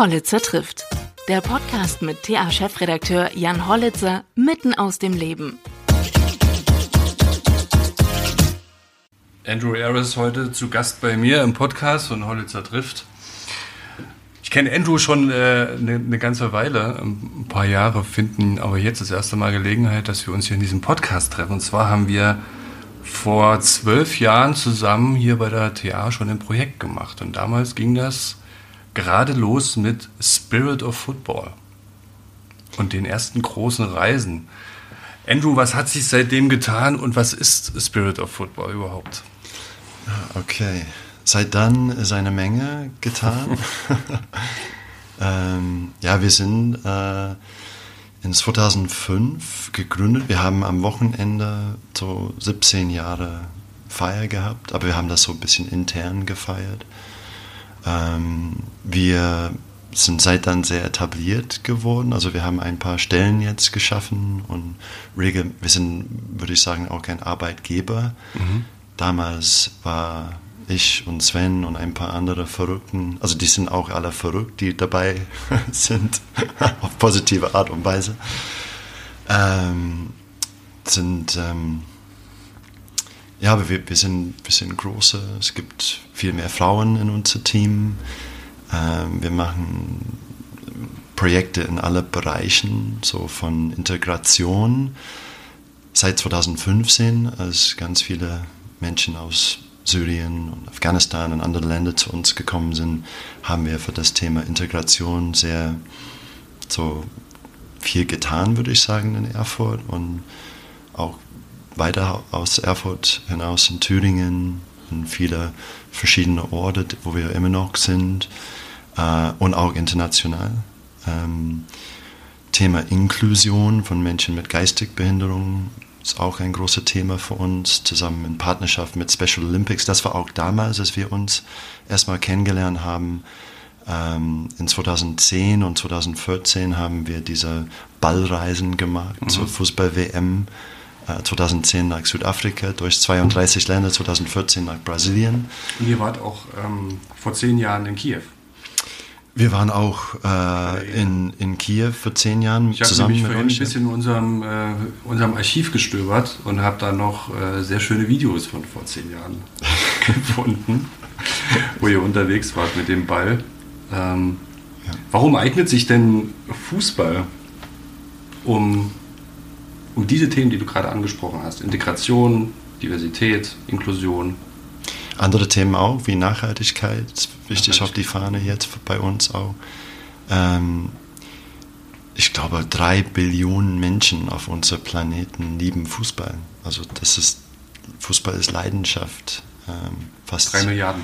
Hollitzer trifft. Der Podcast mit TA-Chefredakteur Jan Hollitzer mitten aus dem Leben. Andrew Ayres heute zu Gast bei mir im Podcast von Hollitzer trifft. Ich kenne Andrew schon eine äh, ne, ne ganze Weile, ein paar Jahre, finden aber jetzt das erste Mal Gelegenheit, dass wir uns hier in diesem Podcast treffen. Und zwar haben wir vor zwölf Jahren zusammen hier bei der TA schon ein Projekt gemacht. Und damals ging das gerade los mit Spirit of Football und den ersten großen Reisen. Andrew, was hat sich seitdem getan und was ist Spirit of Football überhaupt? Okay, seit dann ist eine Menge getan. ähm, ja, wir sind äh, in 2005 gegründet. Wir haben am Wochenende so 17 Jahre Feier gehabt, aber wir haben das so ein bisschen intern gefeiert. Ähm, wir sind seit dann sehr etabliert geworden. Also wir haben ein paar Stellen jetzt geschaffen und regel, wir sind, würde ich sagen, auch kein Arbeitgeber. Mhm. Damals war ich und Sven und ein paar andere Verrückten, also die sind auch alle verrückt, die dabei sind, auf positive Art und Weise, ähm, sind ähm, ja, aber wir, wir, sind, wir sind große, es gibt viel mehr Frauen in unser Team. Ähm, wir machen Projekte in alle Bereichen, so von Integration. Seit 2015, als ganz viele Menschen aus Syrien und Afghanistan und andere Länder zu uns gekommen sind, haben wir für das Thema Integration sehr so viel getan, würde ich sagen, in Erfurt und auch weiter aus Erfurt hinaus in Thüringen und viele verschiedene Orte, wo wir immer noch sind äh, und auch international. Ähm, Thema Inklusion von Menschen mit Geistigbehinderung ist auch ein großes Thema für uns, zusammen in Partnerschaft mit Special Olympics. Das war auch damals, als wir uns erstmal kennengelernt haben. Ähm, in 2010 und 2014 haben wir diese Ballreisen gemacht mhm. zur Fußball-WM 2010 äh, nach Südafrika, durch 32 Länder, 2014 nach Brasilien. Und ihr wart auch ähm, vor zehn Jahren in Kiew. Wir waren auch äh, in, in Kiew vor zehn Jahren ich zusammen mit vorhin ein bisschen in unserem, äh, unserem Archiv gestöbert und habe da noch äh, sehr schöne Videos von vor zehn Jahren gefunden, wo ihr unterwegs wart mit dem Ball. Ähm, ja. Warum eignet sich denn Fußball, um um diese Themen, die du gerade angesprochen hast, Integration, Diversität, Inklusion. Andere Themen auch, wie Nachhaltigkeit, wichtig auf die Fahne jetzt bei uns auch. Ähm, ich glaube, drei Billionen Menschen auf unserem Planeten lieben Fußball. Also das ist, Fußball ist Leidenschaft. Ähm, fast drei Milliarden.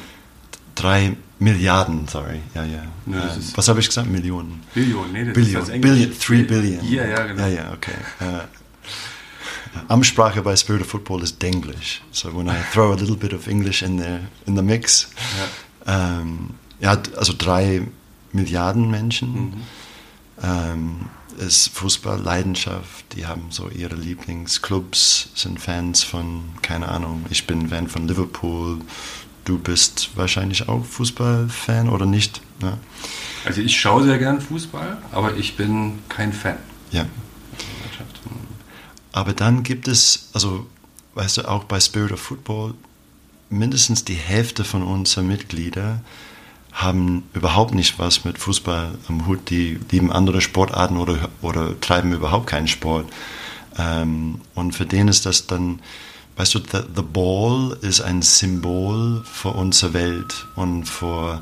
Drei Milliarden, sorry. Ja, ja. Nee, ähm, was habe ich gesagt? Millionen. Billionen, nee, das Billion. ist das Billion, three billion. Ja, ja, genau. Ja, ja, okay. Uh, Amtssprache bei Spirit of Football ist Denglish. So when I throw a little bit of English in the, in the mix. Ja. Ähm, ja, also drei Milliarden Menschen. Mhm. Ähm, ist Fußball Leidenschaft. Die haben so ihre Lieblingsclubs, sind Fans von, keine Ahnung, ich bin Fan von Liverpool. Du bist wahrscheinlich auch Fußballfan oder nicht? Ja. Also ich schaue sehr gern Fußball, aber ich bin kein Fan. Ja. Aber dann gibt es, also weißt du, auch bei Spirit of Football, mindestens die Hälfte von unseren Mitgliedern haben überhaupt nicht was mit Fußball am Hut. Die lieben andere Sportarten oder, oder treiben überhaupt keinen Sport. Ähm, und für den ist das dann, weißt du, the, the Ball ist ein Symbol für unsere Welt und für,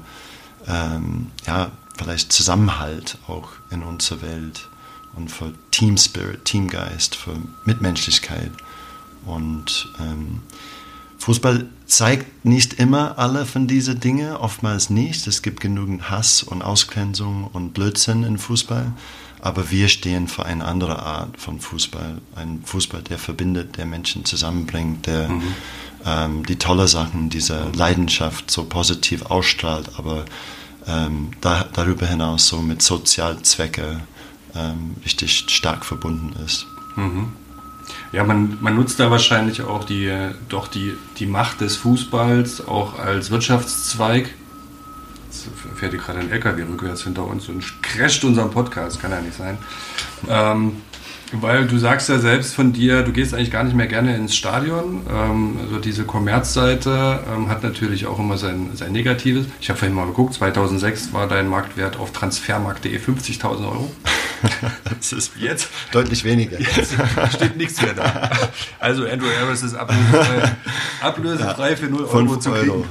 ähm, ja, vielleicht Zusammenhalt auch in unserer Welt und für Team Spirit, Teamgeist, für Mitmenschlichkeit. Und ähm, Fußball zeigt nicht immer alle von diesen Dingen, oftmals nicht. Es gibt genügend Hass und Ausgrenzung und Blödsinn in Fußball. Aber wir stehen für eine andere Art von Fußball. Ein Fußball, der verbindet, der Menschen zusammenbringt, der mhm. ähm, die tolle Sachen, diese Leidenschaft so positiv ausstrahlt, aber ähm, da, darüber hinaus so mit Sozialzwecke ähm, richtig stark verbunden ist. Mhm. Ja, man, man nutzt da wahrscheinlich auch die, doch die, die Macht des Fußballs auch als Wirtschaftszweig. Jetzt fährt hier gerade ein LKW rückwärts hinter uns und crasht unseren Podcast. Kann ja nicht sein. Ähm, weil du sagst ja selbst von dir, du gehst eigentlich gar nicht mehr gerne ins Stadion. Ähm, also diese Kommerzseite ähm, hat natürlich auch immer sein, sein Negatives. Ich habe vorhin mal geguckt, 2006 war dein Marktwert auf transfermarkt.de 50.000 Euro. das ist jetzt deutlich weniger. Jetzt steht nichts mehr da. Also Andrew Harris ist ablösefrei, ablösefrei ja, für 0 Euro zu kriegen. Euro.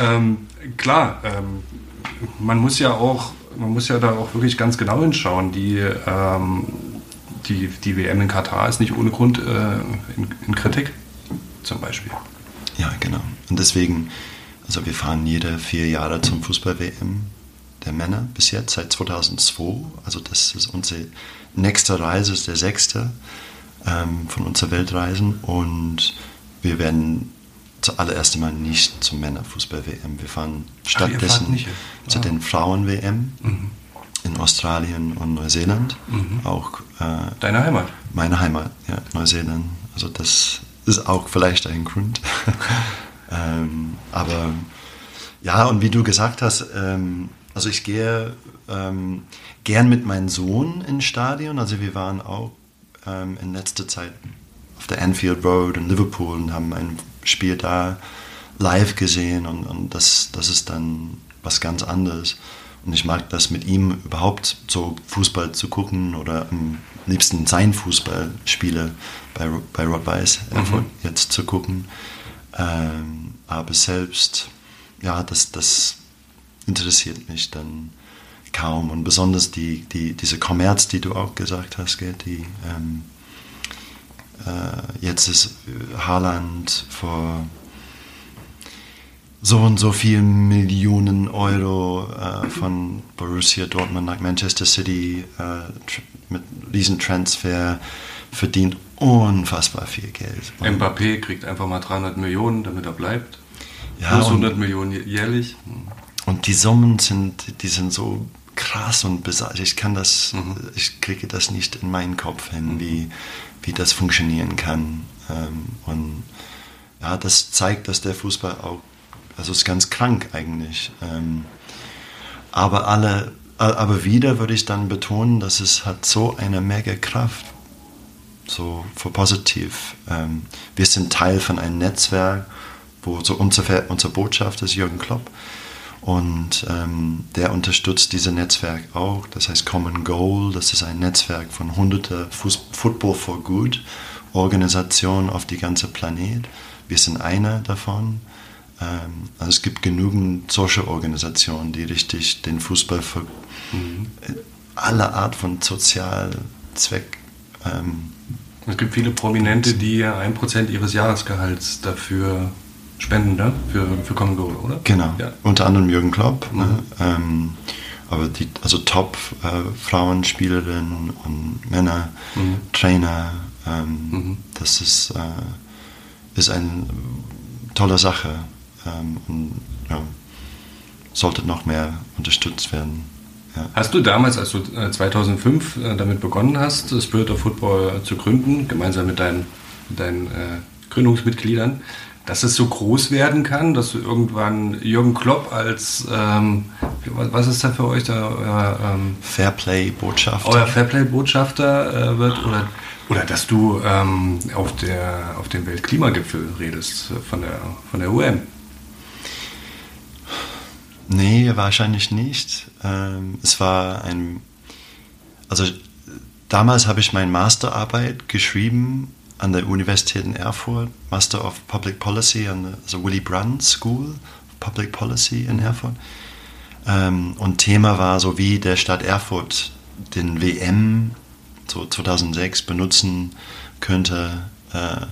ähm, klar, ähm, man muss ja auch man muss ja da auch wirklich ganz genau hinschauen. Die, ähm, die, die WM in Katar ist nicht ohne Grund äh, in, in, Kritik, zum Beispiel. Ja, genau. Und deswegen, also wir fahren jede vier Jahre zum Fußball-WM der Männer bis jetzt, seit 2002. Also das ist unsere nächste Reise, ist der sechste ähm, von unseren Weltreisen. Und wir werden zuallererst einmal nicht zum Männerfußball-WM. Wir fahren stattdessen Ach, zu ah. den Frauen-WM mhm. in Australien und Neuseeland. Mhm. Auch, äh, Deine Heimat? Meine Heimat, ja, Neuseeland. Also das ist auch vielleicht ein Grund. ähm, aber ja, und wie du gesagt hast, ähm, also ich gehe ähm, gern mit meinem Sohn ins Stadion. Also wir waren auch ähm, in letzter Zeit auf der Anfield Road in Liverpool und haben ein Spiel da live gesehen und, und das, das ist dann was ganz anderes. Und ich mag das mit ihm überhaupt so Fußball zu gucken oder am liebsten sein Fußballspiele bei, bei Rot Weiß mhm. jetzt zu gucken. Ähm, aber selbst, ja, das, das interessiert mich dann kaum. Und besonders die, die, diese Kommerz, die du auch gesagt hast, gell, die, ähm, äh, jetzt ist Haaland vor so und so vielen Millionen Euro äh, von Borussia Dortmund nach Manchester City äh, mit diesem Transfer verdient unfassbar viel Geld. Und Mbappé kriegt einfach mal 300 Millionen, damit er bleibt. Ja, Plus 100 Millionen jährlich. Und die Summen sind, die sind so krass und besagt. Ich kann das, mhm. ich kriege das nicht in meinen Kopf hin, mhm. wie, wie das funktionieren kann. Ähm, und ja, das zeigt, dass der Fußball auch, also ist ganz krank eigentlich. Ähm, aber alle, aber wieder würde ich dann betonen, dass es hat so eine mega Kraft, so für positiv. Ähm, wir sind Teil von einem Netzwerk, wo so unser, unsere Botschaft ist Jürgen Klopp und ähm, der unterstützt dieses Netzwerk auch. Das heißt Common Goal. Das ist ein Netzwerk von hunderte Football for Good Organisationen auf die ganze Planet. Wir sind eine davon. Ähm, also es gibt genügend solche Organisationen, die richtig den Fußball für mhm. alle Art von Sozialzweck ähm, es gibt viele Prominente, die ein Prozent ihres Jahresgehalts dafür spenden ne? für, für Common Goal, oder? Genau, ja. unter anderem Jürgen Klopp. Ne? Mhm. Ne? Ähm, aber die, also Top-Frauenspielerinnen äh, und Männer, mhm. Trainer, ähm, mhm. das ist, äh, ist eine tolle Sache ähm, und ja, sollte noch mehr unterstützt werden. Ja. Hast du damals, als du 2005 äh, damit begonnen hast, Spirit of Football zu gründen, gemeinsam mit deinen, mit deinen äh, Gründungsmitgliedern, dass es so groß werden kann, dass du irgendwann Jürgen Klopp als, ähm, was ist da für euch da? Euer, ähm, Fairplay-Botschafter. Euer Fairplay-Botschafter äh, wird oder, oder dass du ähm, auf, der, auf dem Weltklimagipfel redest von der, von der UN. Nee, wahrscheinlich nicht. Ähm, es war ein, also damals habe ich meine Masterarbeit geschrieben an der Universität in Erfurt, Master of Public Policy an der also Willy Brandt School of Public Policy in Erfurt. Ähm, und Thema war so, wie der Stadt Erfurt den WM so 2006 benutzen könnte, äh,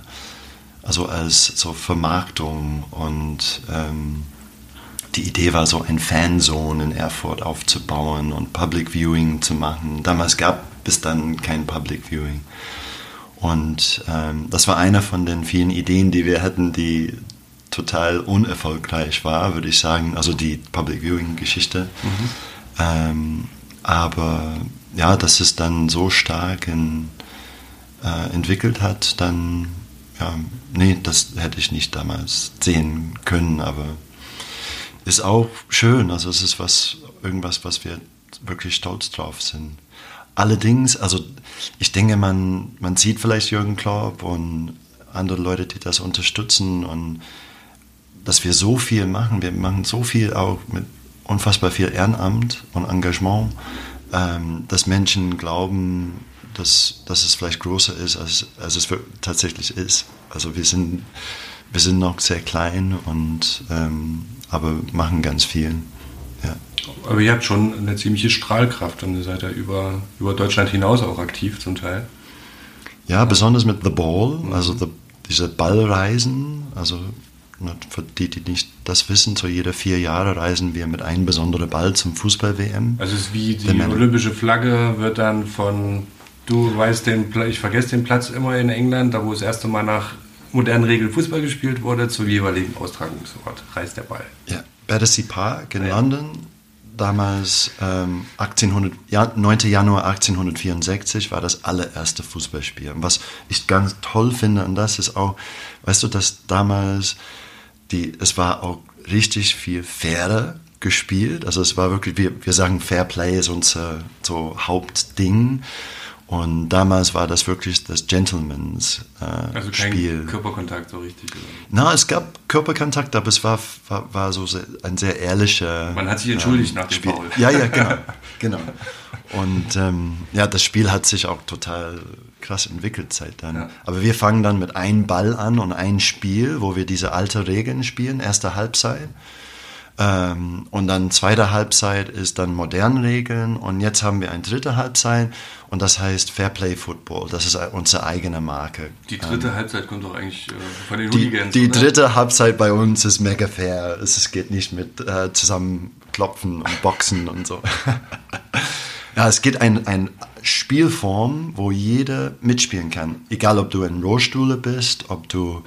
also als so Vermarktung und ähm, die Idee war so ein Fanzone in Erfurt aufzubauen und Public Viewing zu machen. Damals gab es dann kein Public Viewing. Und ähm, das war eine von den vielen Ideen, die wir hatten, die total unerfolgreich war, würde ich sagen. Also die Public Viewing-Geschichte. Mhm. Ähm, aber ja, dass es dann so stark in, äh, entwickelt hat, dann, ja, nee, das hätte ich nicht damals sehen können, aber ist auch schön. Also es ist was, irgendwas, was wir wirklich stolz drauf sind. Allerdings, also ich denke, man, man sieht vielleicht Jürgen Klopp und andere Leute, die das unterstützen und dass wir so viel machen. Wir machen so viel auch mit unfassbar viel Ehrenamt und Engagement, ähm, dass Menschen glauben, dass, dass es vielleicht größer ist, als, als es tatsächlich ist. Also wir sind, wir sind noch sehr klein und ähm, aber machen ganz viel. Ja. Aber ihr habt schon eine ziemliche Strahlkraft und ihr seid ja über, über Deutschland hinaus auch aktiv zum Teil. Ja, besonders mit The Ball, also the, diese Ballreisen. Also für die, die nicht das wissen, so jede vier Jahre reisen wir mit einem besonderen Ball zum Fußball-WM. Also es ist wie die olympische Flagge wird dann von, du weißt den, ich vergesse den Platz immer in England, da wo das erste Mal nach modernen Regeln Fußball gespielt wurde, zum jeweiligen Austragungsort reist der Ball. Ja, Battersea Park in ja. London, damals ähm, 1800, ja, 9. Januar 1864 war das allererste Fußballspiel. Und was ich ganz toll finde, und das ist auch, weißt du, dass damals die, es war auch richtig viel fairer gespielt. Also es war wirklich, wir, wir sagen Fair Play ist unser so Hauptding. Und damals war das wirklich das Gentleman's äh, also kein Spiel. Körperkontakt so richtig. Oder? Na, es gab Körperkontakt, aber es war, war, war so sehr, ein sehr ehrlicher. Man hat sich entschuldigt ähm, nach dem Spiel. Foul. Ja, ja, genau, genau. Und ähm, ja, das Spiel hat sich auch total krass entwickelt seit dann. Ja. Aber wir fangen dann mit einem Ball an und ein Spiel, wo wir diese alte Regeln spielen, erste Halbzeit. Ähm, und dann zweite Halbzeit ist dann moderne Regeln und jetzt haben wir eine dritte Halbzeit und das heißt Fairplay Football. Das ist unsere eigene Marke. Die dritte ähm, Halbzeit kommt doch eigentlich äh, von den die, Hooligans. Die oder? dritte Halbzeit bei uns ist mega fair. Es, es geht nicht mit äh, zusammenklopfen und boxen und so. ja, es geht ein, ein Spielform, wo jeder mitspielen kann. Egal, ob du in Rollstuhle bist, ob du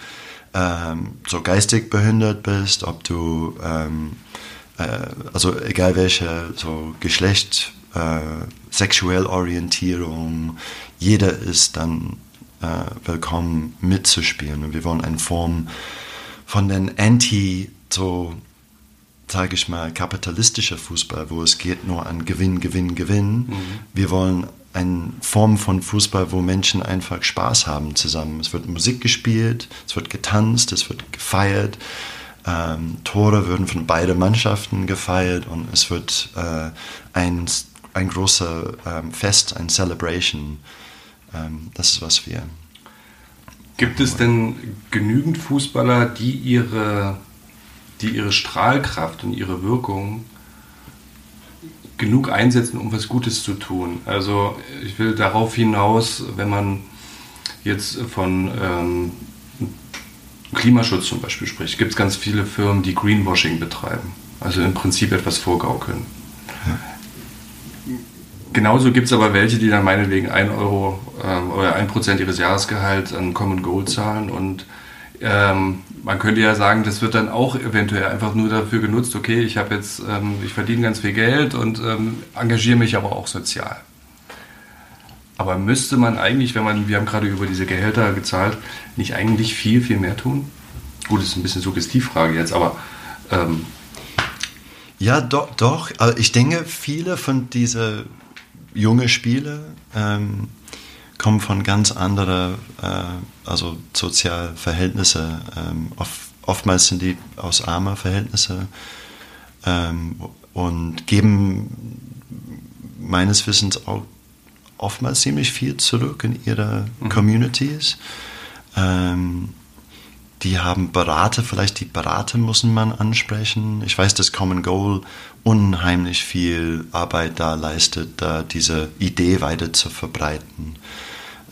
ähm, so geistig behindert bist, ob du, ähm, äh, also egal welche so Geschlecht, äh, sexuelle Orientierung, jeder ist dann äh, willkommen mitzuspielen. Und wir wollen eine Form von den Anti, so sage ich mal, kapitalistischer Fußball, wo es geht nur an Gewinn, Gewinn, Gewinn. Mhm. Wir wollen eine Form von Fußball, wo Menschen einfach Spaß haben zusammen. Es wird Musik gespielt, es wird getanzt, es wird gefeiert. Ähm, Tore würden von beiden Mannschaften gefeiert und es wird äh, ein, ein großer ähm, Fest, ein Celebration. Ähm, das ist, was wir. Gibt es denn genügend Fußballer, die ihre, die ihre Strahlkraft und ihre Wirkung genug einsetzen, um was Gutes zu tun. Also ich will darauf hinaus, wenn man jetzt von ähm, Klimaschutz zum Beispiel spricht, gibt es ganz viele Firmen, die Greenwashing betreiben. Also im Prinzip etwas vorgaukeln. Genauso gibt es aber welche, die dann meinetwegen 1 Euro ähm, oder 1% ihres Jahresgehalts an Common Gold zahlen und ähm, man könnte ja sagen, das wird dann auch eventuell einfach nur dafür genutzt, okay, ich habe jetzt, ähm, ich verdiene ganz viel Geld und ähm, engagiere mich aber auch sozial. Aber müsste man eigentlich, wenn man, wir haben gerade über diese Gehälter gezahlt, nicht eigentlich viel, viel mehr tun? Gut, das ist ein bisschen Suggestivfrage jetzt, aber ähm, ja, doch, doch. Aber ich denke, viele von diesen jungen Spielen ähm, kommen von ganz anderen, äh, also sozialen Verhältnissen. Ähm, oft, oftmals sind die aus armen Verhältnissen ähm, und geben meines Wissens auch oftmals ziemlich viel zurück in ihre mhm. Communities. Ähm, die haben Berater, vielleicht die Berater muss man ansprechen. Ich weiß, dass Common Goal unheimlich viel Arbeit da leistet, da diese Idee weiter zu verbreiten.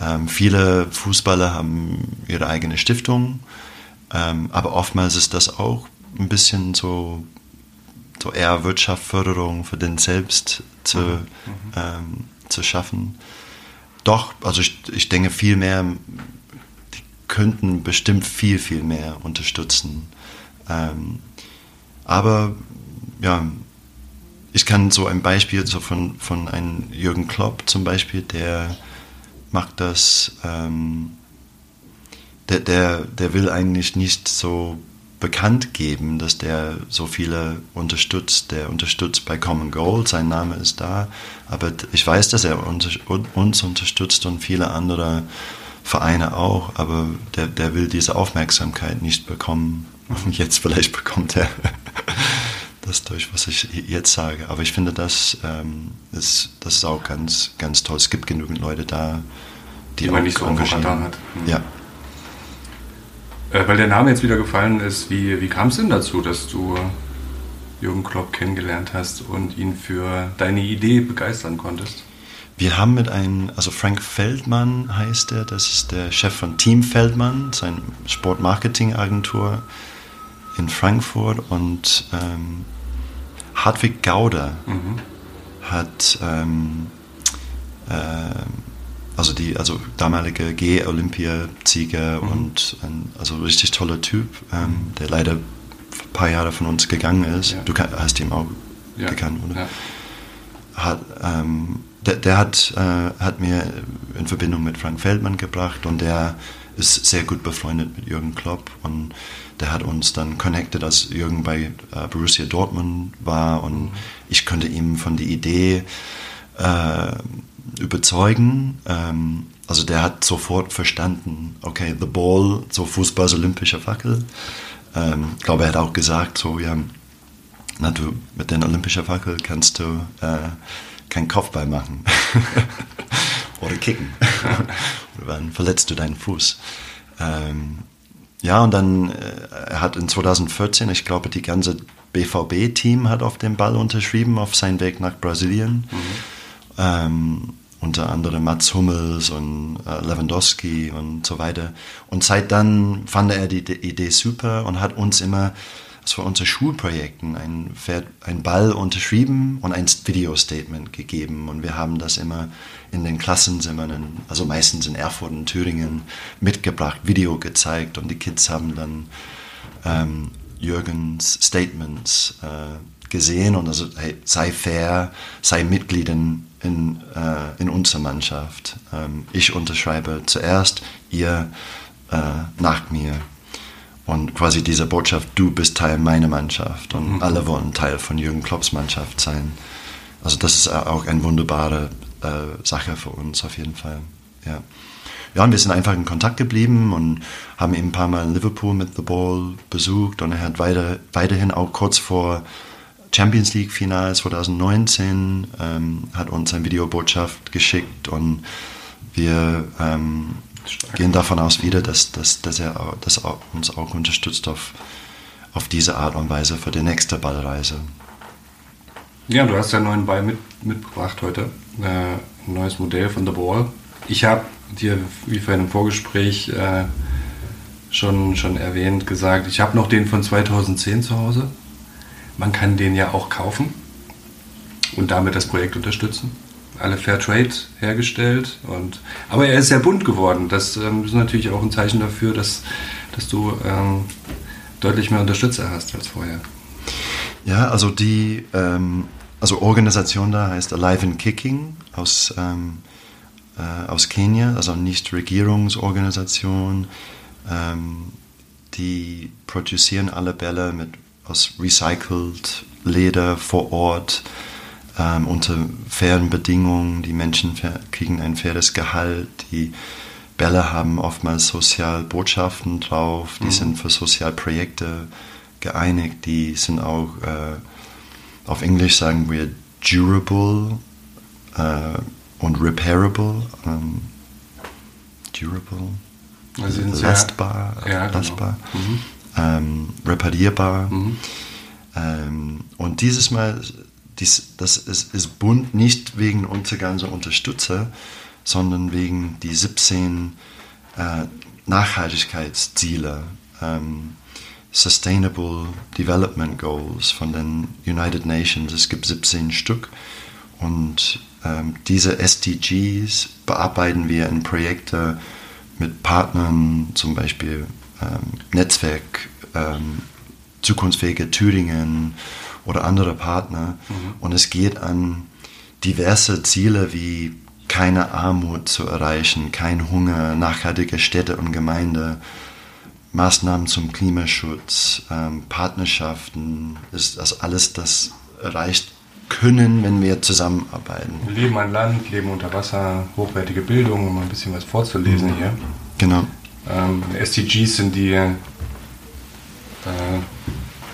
Ähm, viele Fußballer haben ihre eigene Stiftung, ähm, aber oftmals ist das auch ein bisschen so, so eher Wirtschaftsförderung für den selbst zu, mhm. ähm, zu schaffen. Doch, also ich, ich denke viel mehr, die könnten bestimmt viel, viel mehr unterstützen. Ähm, aber ja, ich kann so ein Beispiel so von, von einem Jürgen Klopp zum Beispiel, der macht das, ähm, der, der, der will eigentlich nicht so bekannt geben, dass der so viele unterstützt. Der unterstützt bei Common Goal, sein Name ist da. Aber ich weiß, dass er uns unterstützt und viele andere Vereine auch. Aber der, der will diese Aufmerksamkeit nicht bekommen. Jetzt vielleicht bekommt er das durch, was ich jetzt sage. Aber ich finde, das, ähm, ist, das ist auch ganz, ganz toll. Es gibt genügend Leute da, die, die man nicht so engagieren. hat. Mhm. Ja. Äh, weil der Name jetzt wieder gefallen ist, wie, wie kam es denn dazu, dass du Jürgen Klopp kennengelernt hast und ihn für deine Idee begeistern konntest? Wir haben mit einem, also Frank Feldmann heißt er, das ist der Chef von Team Feldmann, sein Sportmarketingagentur in Frankfurt und ähm, Hartwig Gauder mhm. hat ähm, äh, also die also damalige G-Olympiasieger mhm. und ein also richtig toller Typ, ähm, der leider ein paar Jahre von uns gegangen ist. Ja. Du hast ihn auch ja. gekannt, oder? Ja. Hat, ähm, der, der hat, äh, hat mir in Verbindung mit Frank Feldmann gebracht und der ist sehr gut befreundet mit Jürgen Klopp und der hat uns dann connected, als Jürgen bei äh, Borussia Dortmund war und mhm. ich konnte ihm von der Idee äh, überzeugen. Ähm, also der hat sofort verstanden, okay, the ball, so Fußball ist olympischer Fackel. Ähm, ich glaube, er hat auch gesagt, so, ja, na, du, mit den olympischen Fackel kannst du äh, keinen Kopfball machen. Oder kicken. Oder dann verletzt du deinen Fuß. Ähm, ja, und dann, äh, er hat in 2014, ich glaube, die ganze BVB-Team hat auf dem Ball unterschrieben, auf seinen Weg nach Brasilien. Mhm. Ähm, unter anderem Mats Hummels und äh, Lewandowski und so weiter. Und seit dann fand er die, die Idee super und hat uns immer das war unser Schulprojekten, ein, ein Ball unterschrieben und ein Video-Statement gegeben. Und wir haben das immer in den Klassenzimmern, also meistens in Erfurt und Thüringen, mitgebracht, Video gezeigt und die Kids haben dann ähm, Jürgens Statements äh, gesehen und also hey, sei fair, sei Mitglied in, in, äh, in unserer Mannschaft. Ähm, ich unterschreibe zuerst, ihr äh, nach mir. Und quasi diese Botschaft, du bist Teil meiner Mannschaft und mhm. alle wollen Teil von Jürgen Klopps Mannschaft sein. Also das ist auch eine wunderbare äh, Sache für uns auf jeden Fall. Ja. ja, und wir sind einfach in Kontakt geblieben und haben ihn ein paar Mal in Liverpool mit The Ball besucht und er hat weiter, weiterhin auch kurz vor Champions League Final 2019 ähm, hat uns eine Videobotschaft geschickt und wir ähm, gehen davon aus wieder, dass, dass, dass er dass er uns auch unterstützt auf, auf diese Art und Weise für die nächste Ballreise. Ja, du hast ja einen neuen Ball mit, mitgebracht heute, äh, ein neues Modell von The Ball. Ich habe dir, wie vorhin im Vorgespräch äh, schon, schon erwähnt, gesagt, ich habe noch den von 2010 zu Hause. Man kann den ja auch kaufen und damit das Projekt unterstützen alle Fairtrade hergestellt. Und, aber er ist sehr bunt geworden. Das ähm, ist natürlich auch ein Zeichen dafür, dass, dass du ähm, deutlich mehr Unterstützer hast als vorher. Ja, also die ähm, also Organisation da heißt Alive and Kicking aus, ähm, äh, aus Kenia, also Nichtregierungsorganisation. Ähm, die produzieren alle Bälle mit aus recycled Leder vor Ort ähm, unter fairen Bedingungen. Die Menschen kriegen ein faires Gehalt. Die Bälle haben oftmals Sozialbotschaften drauf. Die mhm. sind für Sozialprojekte geeinigt. Die sind auch, äh, auf Englisch sagen wir durable äh, und repairable. Ähm, durable. Also lastbar, ja, genau. lastbar mhm. ähm, reparierbar. Mhm. Ähm, und dieses Mal dies, das ist, ist bunt nicht wegen unserer ganzen Unterstützer, sondern wegen die 17 äh, Nachhaltigkeitsziele, ähm, Sustainable Development Goals von den United Nations. Es gibt 17 Stück und ähm, diese SDGs bearbeiten wir in Projekte mit Partnern, zum Beispiel ähm, Netzwerk, ähm, Zukunftsfähige Thüringen oder andere Partner. Mhm. Und es geht an diverse Ziele wie keine Armut zu erreichen, kein Hunger, nachhaltige Städte und Gemeinde, Maßnahmen zum Klimaschutz, ähm, Partnerschaften, ist das alles, das erreicht können, wenn wir zusammenarbeiten. Leben an Land, Leben unter Wasser, hochwertige Bildung, um ein bisschen was vorzulesen hier. Genau. Ähm, SDGs sind die äh,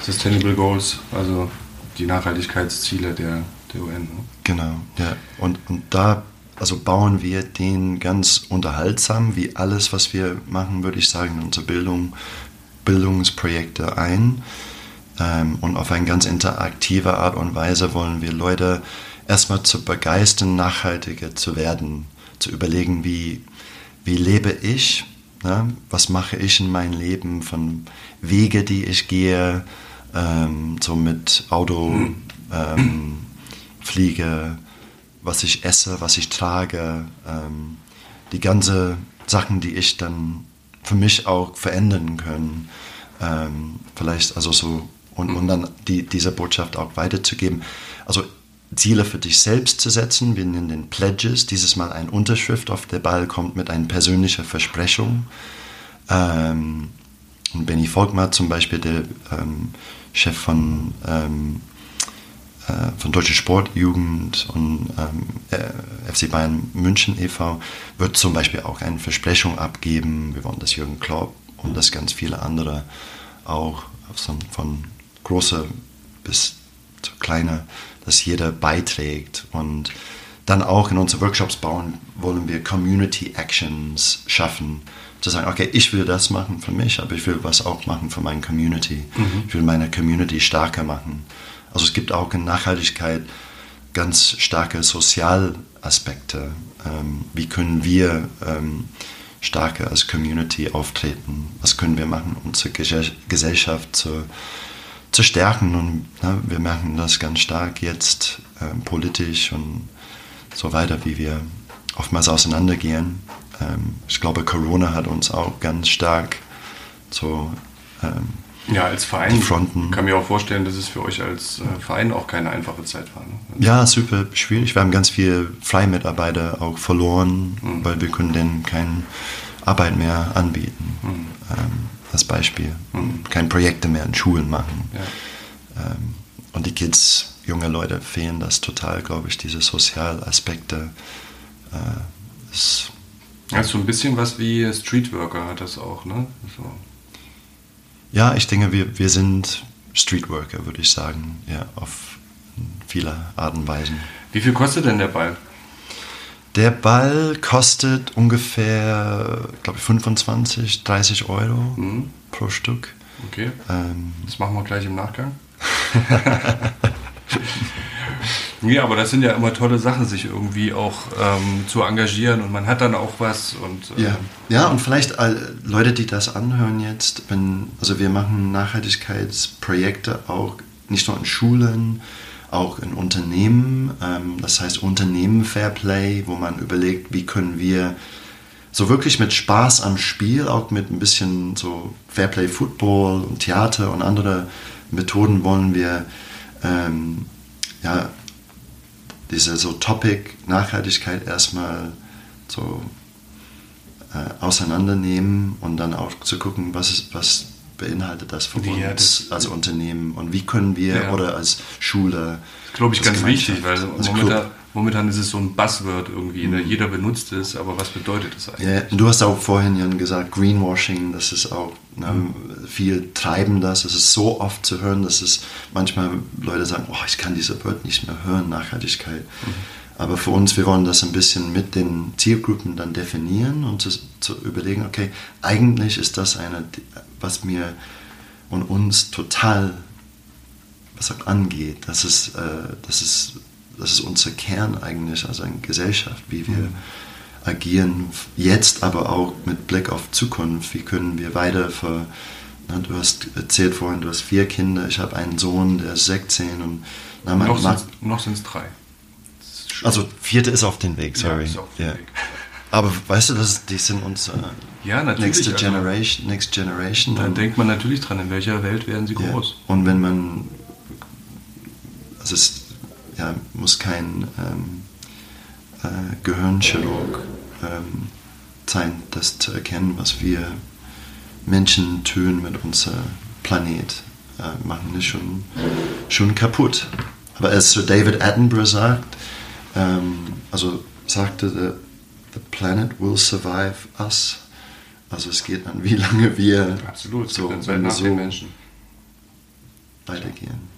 Sustainable Goals, also die Nachhaltigkeitsziele der, der UN. Ne? Genau, ja. Und, und da also bauen wir den ganz unterhaltsam, wie alles, was wir machen, würde ich sagen, in unsere Bildung, Bildungsprojekte ein. Ähm, und auf eine ganz interaktive Art und Weise wollen wir Leute erstmal zu begeistern, nachhaltiger zu werden, zu überlegen, wie, wie lebe ich, ne? was mache ich in meinem Leben, von Wege, die ich gehe, ähm, so mit Auto, ähm, Fliege, was ich esse, was ich trage, ähm, die ganze Sachen, die ich dann für mich auch verändern können. Ähm, vielleicht also so und, und dann die, diese Botschaft auch weiterzugeben. Also Ziele für dich selbst zu setzen. Wir nennen den Pledges. Dieses Mal eine Unterschrift auf der Ball kommt mit einer persönlichen Versprechung. Ähm, und Benny Volkmar zum Beispiel, der ähm, Chef von ähm, äh, von Deutsche Sportjugend und ähm, äh, FC Bayern München e.V. wird zum Beispiel auch eine Versprechung abgeben. Wir wollen, dass Jürgen Klopp und das ganz viele andere auch von, von große bis zu kleine, dass jeder beiträgt und dann auch in unsere Workshops bauen, wollen wir Community Actions schaffen. Zu sagen, okay, ich will das machen für mich, aber ich will was auch machen für meine Community. Mhm. Ich will meine Community stärker machen. Also es gibt auch in Nachhaltigkeit ganz starke Sozialaspekte. Ähm, wie können wir ähm, stärker als Community auftreten? Was können wir machen, unsere Gesellschaft zu, zu stärken? Und na, wir merken das ganz stark jetzt ähm, politisch und so weiter, wie wir oftmals auseinandergehen. Ähm, ich glaube, Corona hat uns auch ganz stark so ähm, ja, als Verein Fronten. kann mir auch vorstellen, dass es für euch als äh, Verein auch keine einfache Zeit war. Ne? Ja, super schwierig. Wir haben ganz viele Freimitarbeiter auch verloren, mhm. weil wir können denen keine Arbeit mehr anbieten. Mhm. Ähm, als Beispiel. Mhm. Keine Projekte mehr in Schulen machen. Ja. Ähm, und die Kids, junge Leute, fehlen das total, glaube ich, diese Sozialaspekte. Äh, ist, ja, so ein bisschen was wie Streetworker hat das auch, ne? So. Ja, ich denke, wir, wir sind Streetworker, würde ich sagen, ja, auf viele Arten und Weisen. Wie viel kostet denn der Ball? Der Ball kostet ungefähr, glaube ich, 25, 30 Euro mhm. pro Stück. Okay. Ähm, das machen wir gleich im Nachgang. Ja, aber das sind ja immer tolle Sachen, sich irgendwie auch ähm, zu engagieren und man hat dann auch was. Und, äh ja. ja, und vielleicht äh, Leute, die das anhören jetzt, wenn, also wir machen Nachhaltigkeitsprojekte auch nicht nur in Schulen, auch in Unternehmen. Ähm, das heißt Unternehmen Fairplay, wo man überlegt, wie können wir so wirklich mit Spaß am Spiel, auch mit ein bisschen so Fairplay Football und Theater und andere Methoden wollen wir ähm, ja, diese so Topic Nachhaltigkeit erstmal so äh, auseinandernehmen und dann auch zu gucken, was ist, was beinhaltet das für ja, uns das, als Unternehmen und wie können wir ja. oder als Schule. Das glaube ich ganz wichtig, weil momentan, momentan ist es so ein Buzzword irgendwie, ne? mhm. jeder benutzt es, aber was bedeutet das eigentlich? Ja, du hast auch vorhin Jan gesagt, Greenwashing, das ist auch ne, mhm. viel treiben das, es ist so oft zu hören, dass es manchmal Leute sagen, oh, ich kann diese Wort nicht mehr hören, Nachhaltigkeit. Mhm. Aber für uns, wir wollen das ein bisschen mit den Zielgruppen dann definieren und zu, zu überlegen, okay, eigentlich ist das eine, was mir und uns total was auch angeht. Das ist, äh, das, ist, das ist unser Kern eigentlich, also eine Gesellschaft, wie wir agieren, jetzt aber auch mit Blick auf Zukunft. Wie können wir weiter na, du hast erzählt vorhin, du hast vier Kinder, ich habe einen Sohn, der ist 16 und na, man, noch sind es drei. Also vierte ist auf den Weg, sorry. Ja, ja. Weg. Aber weißt du, das, die sind uns ja, Next also, Generation. Next Generation. Dann denkt man natürlich dran, in welcher Welt werden sie groß. Und wenn man, also es ja, muss kein ähm, äh, Gehirnchirurg ähm, sein, das zu erkennen, was wir Menschen tun mit unserem Planet, äh, machen es schon, schon kaputt. Aber als Sir David Attenborough sagt, ähm, also sagte, the, the planet will survive us. Also es geht an, wie lange wir Absolut, so, wenn wir so Menschen. weitergehen.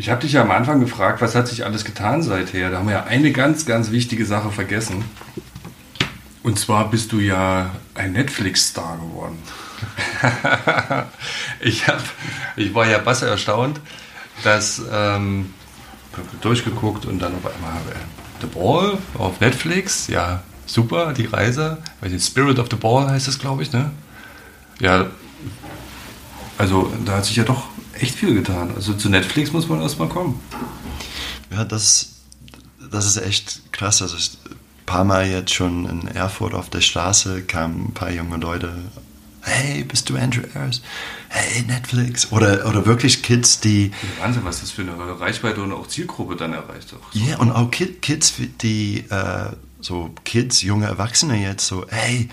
Ich habe dich ja am Anfang gefragt, was hat sich alles getan seither? Da haben wir ja eine ganz, ganz wichtige Sache vergessen. Und zwar bist du ja ein Netflix-Star geworden. ich, hab, ich war ja basse erstaunt, dass ähm, durchgeguckt und dann auf einmal äh, The Ball auf Netflix. Ja, super, die Reise. Weiß nicht, Spirit of the Ball heißt es, glaube ich, ne? Ja, also da hat sich ja doch echt viel getan. Also zu Netflix muss man erstmal kommen. Ja, das, das ist echt krass. Also ich, ein paar Mal jetzt schon in Erfurt auf der Straße kamen ein paar junge Leute. Hey, bist du Andrew Ayers? Hey, Netflix. Oder, oder wirklich Kids, die. Wahnsinn, was das für eine Reichweite und auch Zielgruppe dann erreicht. Ja, und auch Kid, Kids, die, äh, so Kids, junge Erwachsene jetzt so, hey,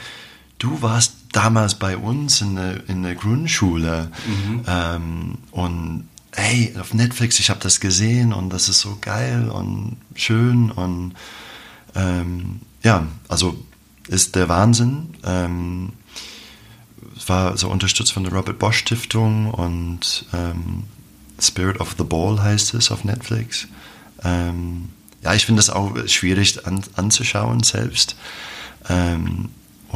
du warst damals bei uns in der, in der Grundschule ähm, und hey, auf Netflix, ich habe das gesehen und das ist so geil und schön und ähm, ja, also ist der Wahnsinn. Ähm, es war so unterstützt von der Robert Bosch Stiftung und ähm, Spirit of the Ball heißt es auf Netflix. Ähm, ja, ich finde das auch schwierig an, anzuschauen selbst.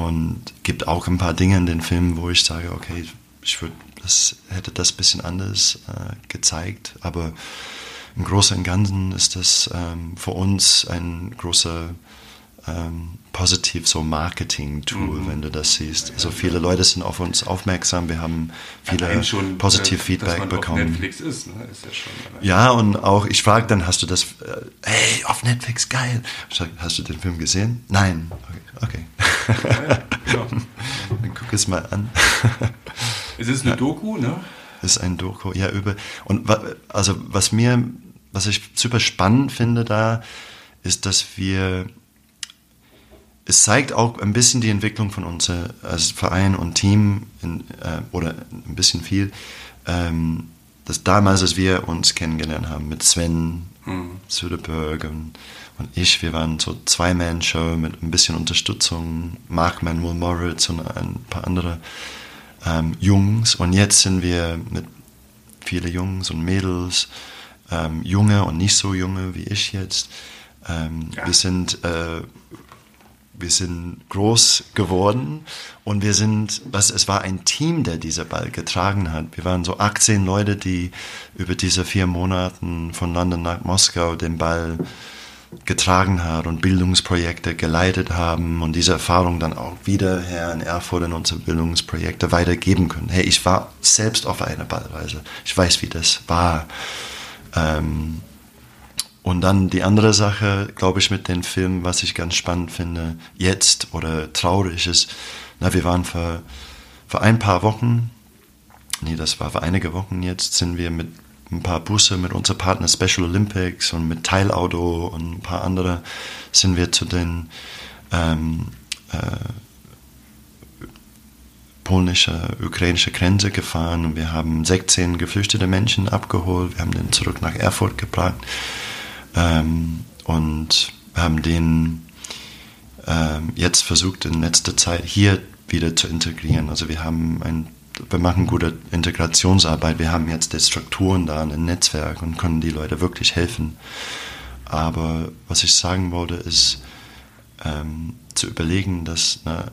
Und gibt auch ein paar Dinge in den Filmen, wo ich sage, okay, ich würde, das hätte das ein bisschen anders äh, gezeigt, aber im Großen und Ganzen ist das ähm, für uns ein großer ähm, positiv so Marketing-Tool, Mhm. wenn du das siehst. Also viele Leute sind auf uns aufmerksam, wir haben viele schon, äh, dass Feedback man bekommen. Auf Netflix ist, ne? ist ja schon. allein. Ja, und auch, ich frage dann, hast du das, äh, hey, auf Netflix, geil. Ich sag, hast du den Film gesehen? Nein. Okay. okay. Genau. dann guck es mal an. Es ist eine Doku, ne? Ist ein Doku, ja, über. Und also, was mir, was ich super spannend finde da, ist, dass wir, es zeigt auch ein bisschen die Entwicklung von uns äh, als Verein und Team, in, äh, oder ein bisschen viel, ähm, dass damals, als wir uns kennengelernt haben mit Sven Mhm. Söderberg und, und ich, wir waren so Zwei-Man-Show mit ein bisschen Unterstützung, Mark Manuel Moritz und ein paar andere ähm, Jungs. Und jetzt sind wir mit viele Jungs und Mädels, ähm, junge und nicht so junge wie ich jetzt. Ähm, Ja. Wir sind äh, wir sind groß geworden und wir sind, was, es war ein Team, der dieser Ball getragen hat. Wir waren so 18 Leute, die über diese vier Monaten von London nach Moskau den Ball getragen haben und Bildungsprojekte geleitet haben und diese Erfahrung dann auch wieder her in Erfurt in unsere Bildungsprojekte weitergeben können. Hey, ich war selbst auf einer Ballreise. Ich weiß, wie das war. Ähm, und dann die andere Sache, glaube ich, mit den Filmen, was ich ganz spannend finde, jetzt oder traurig ist, na, wir waren vor, vor ein paar Wochen, nee, das war vor einige Wochen jetzt, sind wir mit ein paar Busse mit unserem Partner Special Olympics und mit Teilauto und ein paar andere sind wir zu den ähm, äh, polnische, ukrainische Grenze gefahren und wir haben 16 geflüchtete Menschen abgeholt, wir haben den zurück nach Erfurt gebracht ähm, und haben den ähm, jetzt versucht in letzter Zeit hier wieder zu integrieren. Also wir haben ein, wir machen gute Integrationsarbeit, wir haben jetzt die Strukturen da, ein Netzwerk und können die Leute wirklich helfen. Aber was ich sagen wollte, ist ähm, zu überlegen, dass, na,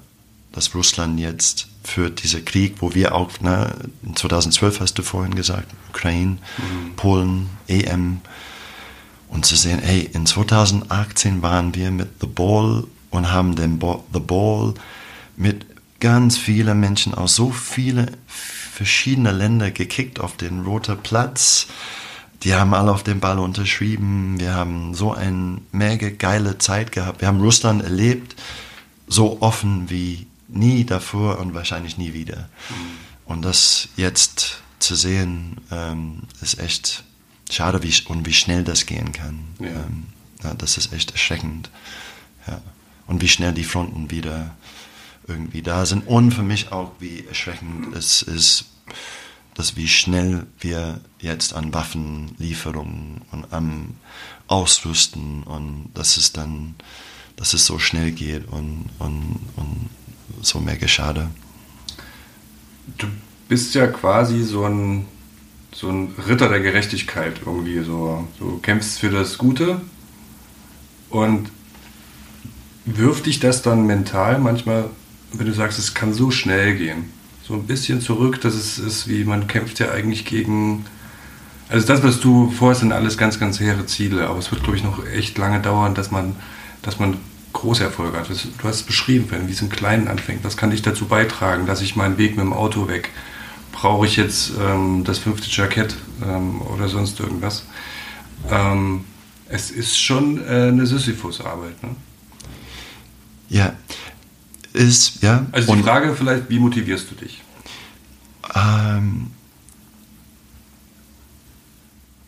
dass Russland jetzt für diesen Krieg, wo wir auch, in 2012 hast du vorhin gesagt, Ukraine, Polen, EM, und zu sehen, hey, in 2018 waren wir mit The Ball und haben den Bo The Ball mit ganz vielen Menschen aus so viele verschiedene Länder gekickt auf den Roten Platz. Die haben alle auf den Ball unterschrieben. Wir haben so eine mega geile Zeit gehabt. Wir haben Russland erlebt, so offen wie nie davor und wahrscheinlich nie wieder. Und das jetzt zu sehen, ähm, ist echt schade wie, und wie schnell das gehen kann. Ja. Ähm, ja, das ist echt erschreckend. Ja. Und wie schnell die Fronten wieder irgendwie da sind. Und für mich auch, wie erschreckend es ist, dass wie schnell wir jetzt an Waffenlieferungen und am Ausrüsten und dass es dann, dass es so schnell geht und, und, und so mega schade. Du bist ja quasi so ein, so ein Ritter der Gerechtigkeit irgendwie. So, du kämpfst für das Gute und wirft dich das dann mental manchmal, wenn du sagst, es kann so schnell gehen so ein bisschen zurück, dass es ist, wie man kämpft ja eigentlich gegen. Also das, was du vorhast, sind alles ganz, ganz hehre Ziele, aber es wird, glaube ich, noch echt lange dauern, dass man, dass man große Erfolge hat. Du hast es beschrieben, wie es im Kleinen anfängt. Was kann ich dazu beitragen, dass ich meinen Weg mit dem Auto weg? Brauche ich jetzt ähm, das fünfte Jackett ähm, oder sonst irgendwas? Ähm, es ist schon äh, eine Sisyphus-Arbeit. Ne? Ja, ist, ja. Also die Frage vielleicht, wie motivierst du dich? Ähm,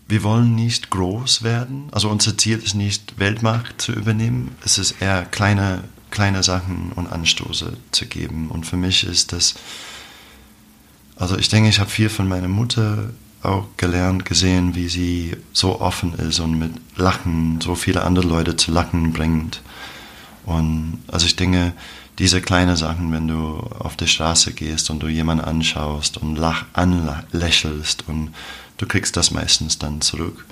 wir wollen nicht groß werden. Also unser Ziel ist nicht Weltmacht zu übernehmen. Es ist eher kleine, kleine Sachen und Anstoße zu geben. Und für mich ist das, also ich denke, ich habe viel von meiner Mutter auch gelernt, gesehen, wie sie so offen ist und mit Lachen so viele andere Leute zu Lachen bringt. Und also ich denke, diese kleinen Sachen, wenn du auf die Straße gehst und du jemanden anschaust und lach, anlächelst und du kriegst das meistens dann zurück.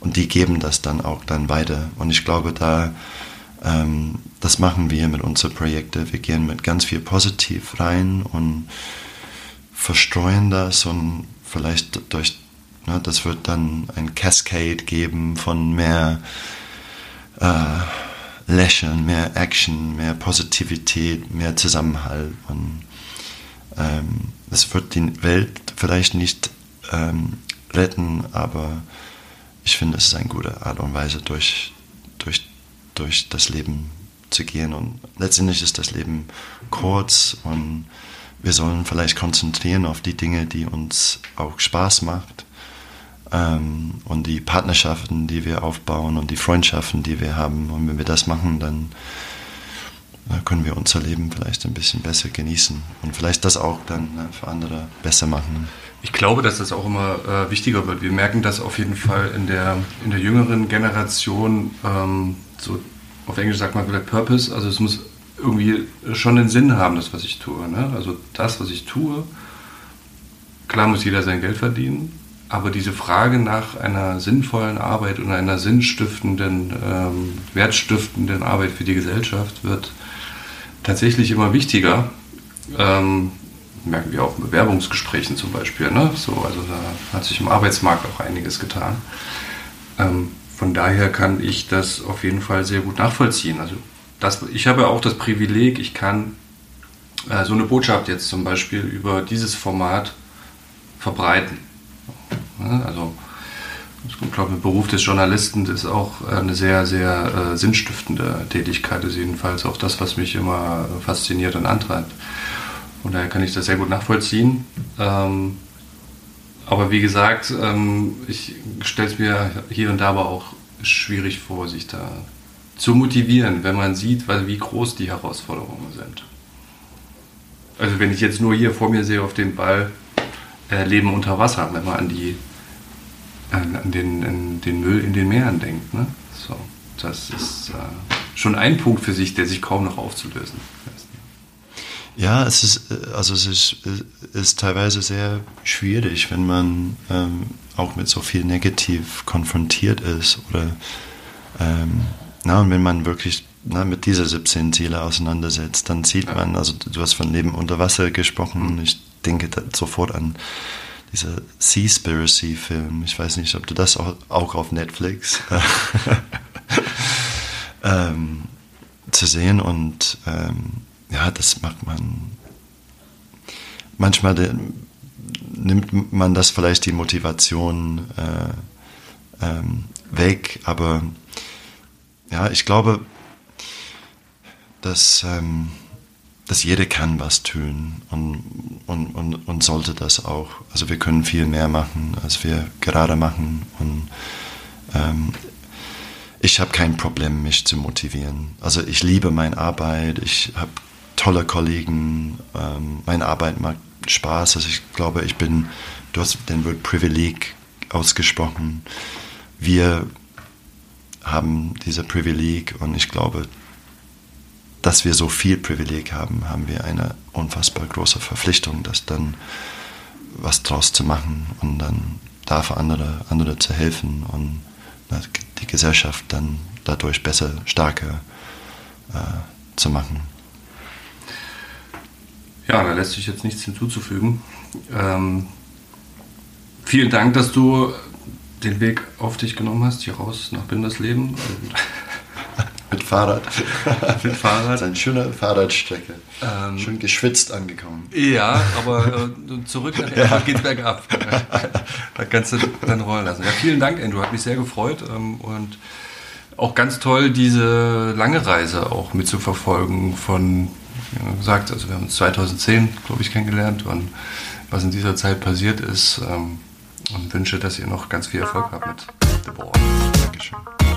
Und die geben das dann auch dann weiter. Und ich glaube, da, ähm, das machen wir mit unseren Projekten. Wir gehen mit ganz viel positiv rein und verstreuen das und vielleicht durch, ne, das wird dann ein Cascade geben von mehr äh, Lächeln, mehr Action, mehr Positivität, mehr Zusammenhalt. Und ähm, es wird die Welt vielleicht nicht ähm, retten, aber ich finde, es ist eine gute Art und Weise, durch, durch, durch das Leben zu gehen. Und letztendlich ist das Leben kurz und wir sollen vielleicht konzentrieren auf die Dinge, die uns auch Spaß macht ähm, und die Partnerschaften, die wir aufbauen und die Freundschaften, die wir haben. Und wenn wir das machen, dann können wir unser Leben vielleicht ein bisschen besser genießen und vielleicht das auch dann ne, für andere besser machen. Ich glaube, dass das auch immer äh, wichtiger wird. Wir merken das auf jeden Fall in der, in der jüngeren Generation, ähm, so auf Englisch sagt man vielleicht Purpose, also es muss irgendwie schon einen Sinn haben, das, was ich tue. Ne? Also das, was ich tue, klar muss jeder sein Geld verdienen, aber diese Frage nach einer sinnvollen Arbeit und einer sinnstiftenden, ähm, wertstiftenden Arbeit für die Gesellschaft wird tatsächlich immer wichtiger. Ähm, merken wir auch in Bewerbungsgesprächen zum Beispiel. Ne? So, also da hat sich im Arbeitsmarkt auch einiges getan. Ähm, von daher kann ich das auf jeden Fall sehr gut nachvollziehen. Also das, ich habe auch das Privileg, ich kann äh, so eine Botschaft jetzt zum Beispiel über dieses Format verbreiten. Also ich glaube, der Beruf des Journalisten ist auch eine sehr, sehr äh, sinnstiftende Tätigkeit, ist jedenfalls auch das, was mich immer fasziniert und antreibt. Und daher kann ich das sehr gut nachvollziehen. Ähm, aber wie gesagt, ähm, ich stelle es mir hier und da aber auch schwierig vor, sich da zu motivieren, wenn man sieht, wie groß die Herausforderungen sind. Also wenn ich jetzt nur hier vor mir sehe auf dem Ball, äh, Leben unter Wasser, wenn man an die an, an den, an den Müll in den Meeren denkt. Ne? So, das ist äh, schon ein Punkt für sich, der sich kaum noch aufzulösen ist. Ja, es ist, also es ist, ist teilweise sehr schwierig, wenn man ähm, auch mit so viel Negativ konfrontiert ist oder ähm, na, und wenn man wirklich na, mit dieser 17 Ziele auseinandersetzt, dann sieht man, also du hast von Leben unter Wasser gesprochen, mhm. ich denke sofort an dieser Seaspiracy-Film. Ich weiß nicht, ob du das auch, auch auf Netflix ähm, zu sehen und ähm, ja, das macht man. Manchmal de, nimmt man das vielleicht die Motivation äh, ähm, weg, aber ja, ich glaube, dass ähm, dass jeder kann was tun und, und, und, und sollte das auch. Also wir können viel mehr machen, als wir gerade machen. Und ähm, ich habe kein Problem, mich zu motivieren. Also ich liebe meine Arbeit, ich habe tolle Kollegen. Ähm, meine Arbeit macht Spaß. Also ich glaube, ich bin, du hast den Wort Privileg ausgesprochen. Wir haben diese Privileg und ich glaube, dass wir so viel Privileg haben, haben wir eine unfassbar große Verpflichtung, das dann was draus zu machen und dann da für andere, andere zu helfen und die Gesellschaft dann dadurch besser, stärker äh, zu machen. Ja, da lässt sich jetzt nichts hinzuzufügen. Ähm, vielen Dank, dass du den Weg auf dich genommen hast, hier raus nach Bindersleben. Mit Fahrrad. Mit Fahrrad. Das ist eine schöne Fahrradstrecke. Ähm, Schön geschwitzt angekommen. Ja, aber äh, zurück nach ja. geht's bergab. da kannst du dann rollen lassen. Ja, vielen Dank, Andrew. Hat mich sehr gefreut. Ähm, und auch ganz toll, diese lange Reise auch mitzuverfolgen von, wie gesagt, also wir haben uns 2010, glaube ich, kennengelernt und was in dieser Zeit passiert ist. Ähm, und wünsche, dass ihr noch ganz viel Erfolg habt mit The Ball. Dankeschön.